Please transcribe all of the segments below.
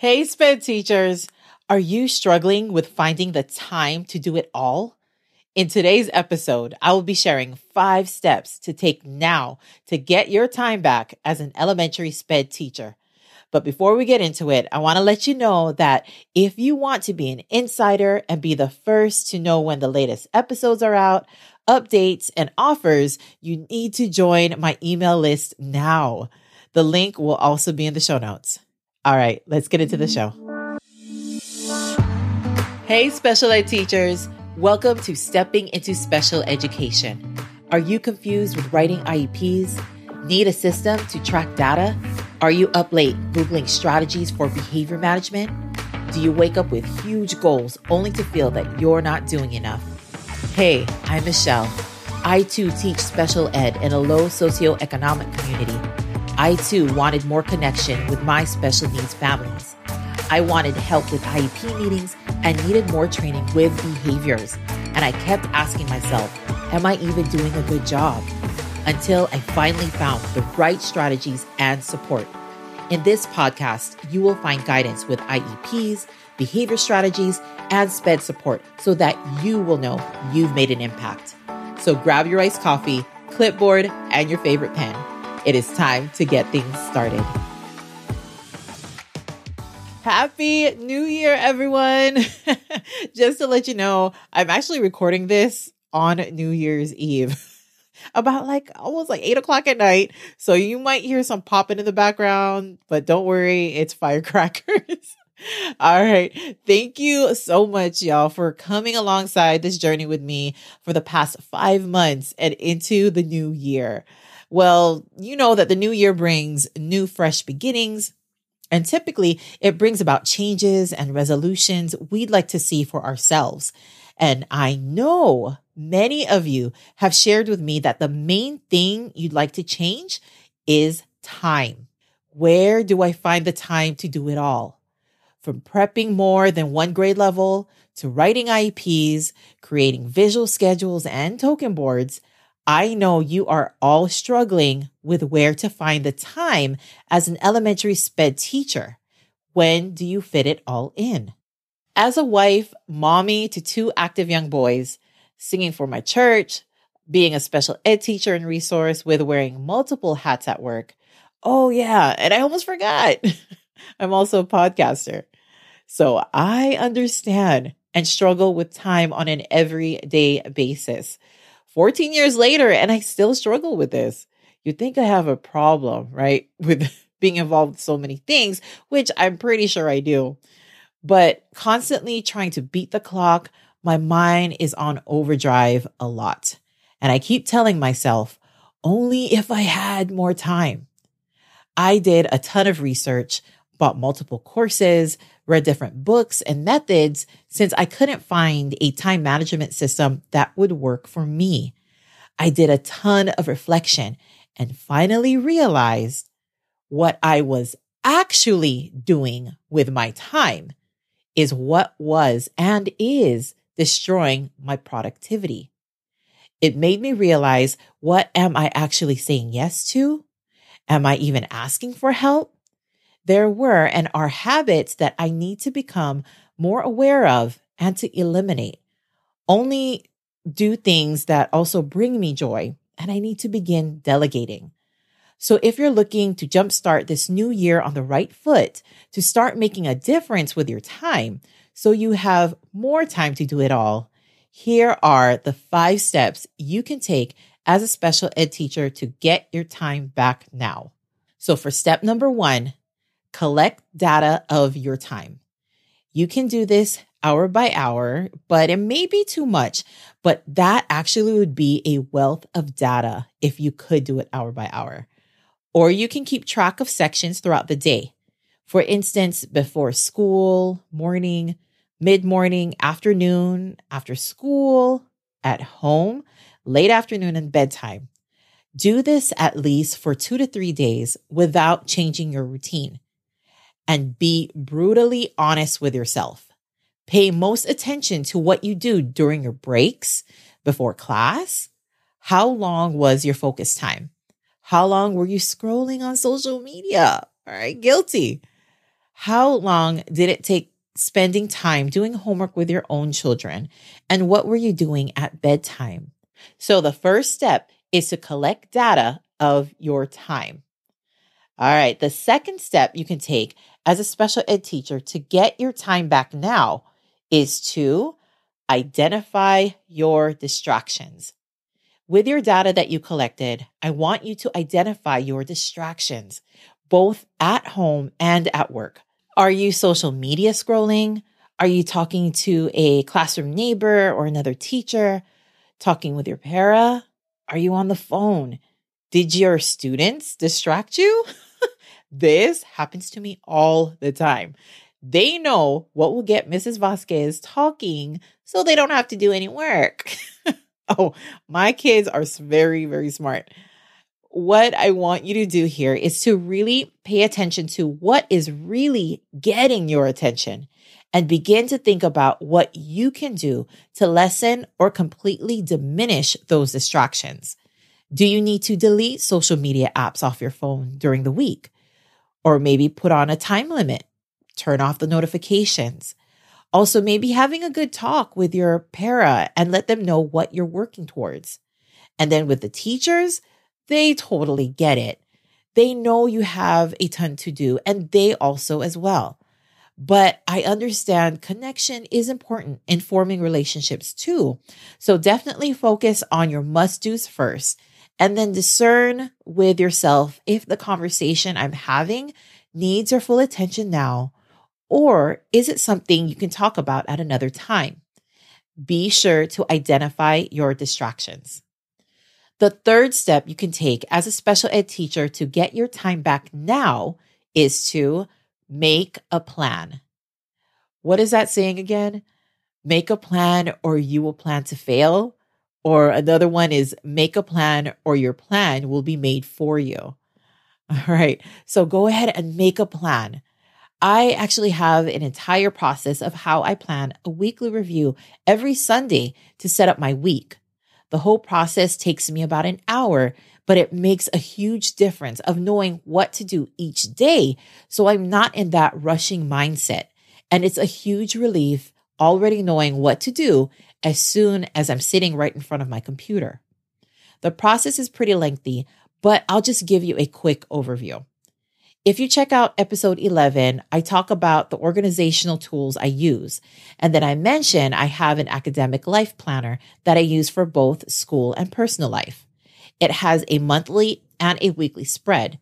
Hey, SPED teachers. Are you struggling with finding the time to do it all? In today's episode, I will be sharing five steps to take now to get your time back as an elementary SPED teacher. But before we get into it, I want to let you know that if you want to be an insider and be the first to know when the latest episodes are out, updates, and offers, you need to join my email list now. The link will also be in the show notes. All right, let's get into the show. Hey, special ed teachers. Welcome to Stepping into Special Education. Are you confused with writing IEPs? Need a system to track data? Are you up late Googling strategies for behavior management? Do you wake up with huge goals only to feel that you're not doing enough? Hey, I'm Michelle. I too teach special ed in a low socioeconomic community. I too wanted more connection with my special needs families. I wanted help with IEP meetings and needed more training with behaviors. And I kept asking myself, am I even doing a good job? Until I finally found the right strategies and support. In this podcast, you will find guidance with IEPs, behavior strategies, and SPED support so that you will know you've made an impact. So grab your iced coffee, clipboard, and your favorite pen. It is time to get things started. Happy New Year, everyone. Just to let you know, I'm actually recording this on New Year's Eve. About like almost like eight o'clock at night. So you might hear some popping in the background, but don't worry, it's firecrackers. All right. Thank you so much, y'all, for coming alongside this journey with me for the past five months and into the new year. Well, you know that the new year brings new, fresh beginnings. And typically, it brings about changes and resolutions we'd like to see for ourselves. And I know many of you have shared with me that the main thing you'd like to change is time. Where do I find the time to do it all? From prepping more than one grade level to writing IEPs, creating visual schedules and token boards, I know you are all struggling with where to find the time as an elementary SPED teacher. When do you fit it all in? As a wife, mommy to two active young boys, singing for my church, being a special ed teacher and resource with wearing multiple hats at work. Oh, yeah. And I almost forgot. I'm also a podcaster. So I understand and struggle with time on an everyday basis. 14 years later, and I still struggle with this. You'd think I have a problem, right? With being involved with so many things, which I'm pretty sure I do. But constantly trying to beat the clock, my mind is on overdrive a lot. And I keep telling myself, only if I had more time. I did a ton of research, bought multiple courses, read different books and methods since I couldn't find a time management system that would work for me. I did a ton of reflection and finally realized what I was actually doing with my time is what was and is destroying my productivity. It made me realize what am I actually saying yes to? Am I even asking for help? There were and are habits that I need to become more aware of and to eliminate. Only do things that also bring me joy, and I need to begin delegating. So if you're looking to jumpstart this new year on the right foot, to start making a difference with your time, so you have more time to do it all, here are the five steps you can take as a special ed teacher to get your time back now. So for step number one, collect data of your time. You can do this hour by hour, but it may be too much. But that actually would be a wealth of data if you could do it hour by hour. Or you can keep track of sections throughout the day. For instance, before school, morning, mid morning, afternoon, after school, at home, late afternoon, and bedtime. Do this at least for two to three days without changing your routine. And be brutally honest with yourself. Pay most attention to what you do during your breaks, before class. How long was your focus time? How long were you scrolling on social media? All right, guilty. How long did it take spending time doing homework with your own children? And what were you doing at bedtime? So the first step is to collect data of your time. All right. The second step you can take as a special ed teacher to get your time back now is to identify your distractions. With your data that you collected, I want you to identify your distractions, both at home and at work. Are you social media scrolling? Are you talking to a classroom neighbor or another teacher? Talking with your para? Are you on the phone? Did your students distract you? this happens to me all the time. They know what will get Mrs. Vazquez talking so they don't have to do any work. Oh, my kids are very, very smart. What I want you to do here is to really pay attention to what is really getting your attention and begin to think about what you can do to lessen or completely diminish those distractions. Do you need to delete social media apps off your phone during the week? Or maybe put on a time limit, turn off the notifications. Also, maybe having a good talk with your para and let them know what you're working towards. And then with the teachers, they totally get it. They know you have a ton to do and they also as well. But I understand connection is important in forming relationships too. So definitely focus on your must do's first and then discern with yourself if the conversation I'm having needs your full attention now or is it something you can talk about at another time? Be sure to identify your distractions. The third step you can take as a special ed teacher to get your time back now is to make a plan. What is that saying again? Make a plan or you will plan to fail. Or another one is make a plan or your plan will be made for you. All right. So go ahead and make a plan. I actually have an entire process of how I plan a weekly review every Sunday to set up my week. The whole process takes me about an hour, but it makes a huge difference of knowing what to do each day. So I'm not in that rushing mindset. And it's a huge relief already knowing what to do as soon as I'm sitting right in front of my computer. The process is pretty lengthy, but I'll just give you a quick overview. If you check out episode 11, I talk about the organizational tools I use. And then I mention I have an academic life planner that I use for both school and personal life. It has a monthly and a weekly spread.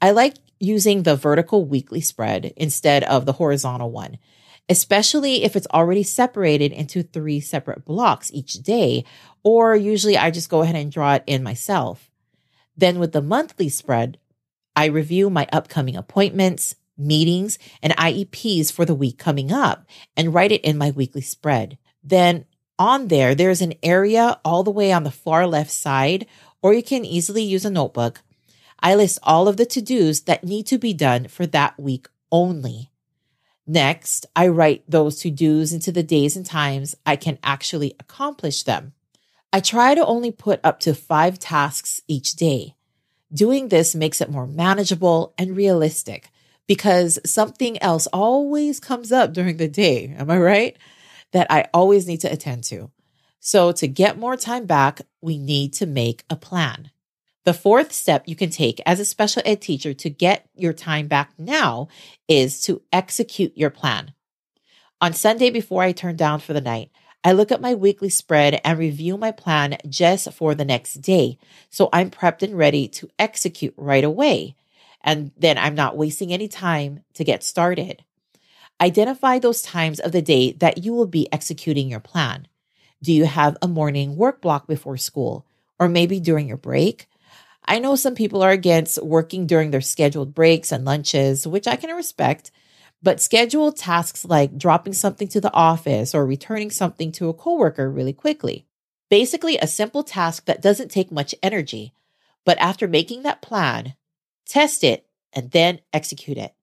I like using the vertical weekly spread instead of the horizontal one, especially if it's already separated into three separate blocks each day, or usually I just go ahead and draw it in myself. Then with the monthly spread, I review my upcoming appointments, meetings, and IEPs for the week coming up and write it in my weekly spread. Then on there, there's an area all the way on the far left side, or you can easily use a notebook. I list all of the to dos that need to be done for that week only. Next, I write those to dos into the days and times I can actually accomplish them. I try to only put up to five tasks each day. Doing this makes it more manageable and realistic because something else always comes up during the day. Am I right? That I always need to attend to. So to get more time back, we need to make a plan. The fourth step you can take as a special ed teacher to get your time back now is to execute your plan. On Sunday before I turn down for the night, I look at my weekly spread and review my plan just for the next day. So I'm prepped and ready to execute right away. And then I'm not wasting any time to get started. Identify those times of the day that you will be executing your plan. Do you have a morning work block before school or maybe during your break? I know some people are against working during their scheduled breaks and lunches, which I can respect. But schedule tasks like dropping something to the office or returning something to a coworker really quickly. Basically, a simple task that doesn't take much energy. But after making that plan, test it and then execute it.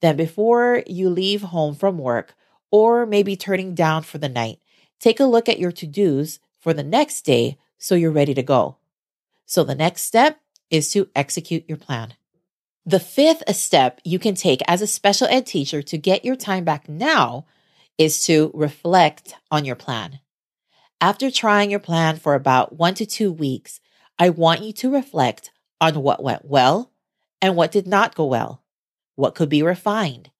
Then, before you leave home from work or maybe turning down for the night, take a look at your to dos for the next day so you're ready to go. So, the next step is to execute your plan. The fifth step you can take as a special ed teacher to get your time back now is to reflect on your plan. After trying your plan for about one to two weeks, I want you to reflect on what went well and what did not go well, what could be refined.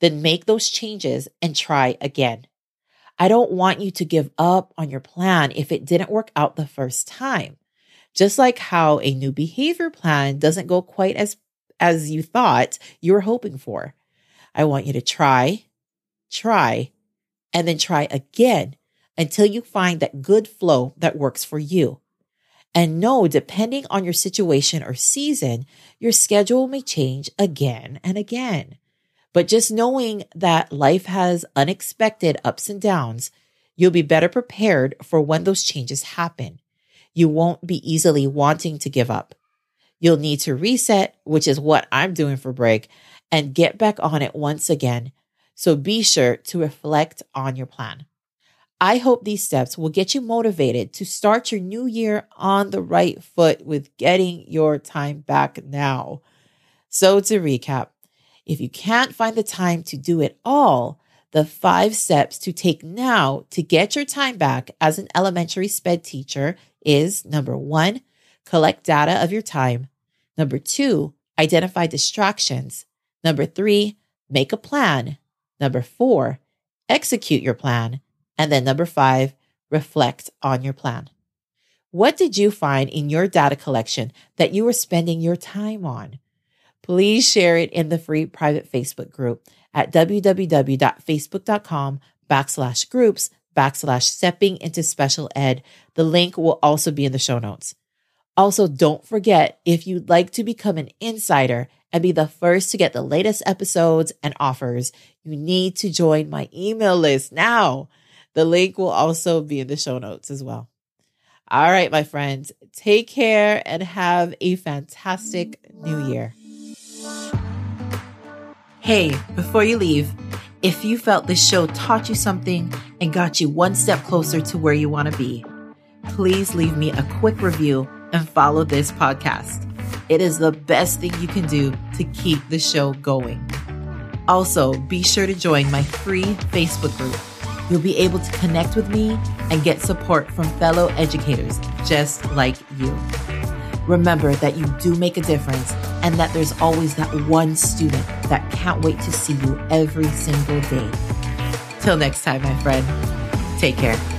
Then make those changes and try again. I don't want you to give up on your plan if it didn't work out the first time. Just like how a new behavior plan doesn't go quite as as you thought you were hoping for. I want you to try, try, and then try again until you find that good flow that works for you. And know, depending on your situation or season, your schedule may change again and again. But just knowing that life has unexpected ups and downs, you'll be better prepared for when those changes happen. You won't be easily wanting to give up. You'll need to reset, which is what I'm doing for break, and get back on it once again. So be sure to reflect on your plan. I hope these steps will get you motivated to start your new year on the right foot with getting your time back now. So, to recap, if you can't find the time to do it all, the five steps to take now to get your time back as an elementary SPED teacher is number one, collect data of your time. Number two, identify distractions. Number three, make a plan. Number four, execute your plan. And then number five, reflect on your plan. What did you find in your data collection that you were spending your time on? Please share it in the free private Facebook group at www.facebook.com backslash groups backslash stepping into special ed. The link will also be in the show notes. Also, don't forget if you'd like to become an insider and be the first to get the latest episodes and offers, you need to join my email list now. The link will also be in the show notes as well. All right, my friends, take care and have a fantastic new year. Hey, before you leave, if you felt this show taught you something and got you one step closer to where you want to be, please leave me a quick review and follow this podcast. It is the best thing you can do to keep the show going. Also, be sure to join my free Facebook group. You'll be able to connect with me and get support from fellow educators just like you. Remember that you do make a difference and that there's always that one student that can't wait to see you every single day. Till next time, my friend, take care.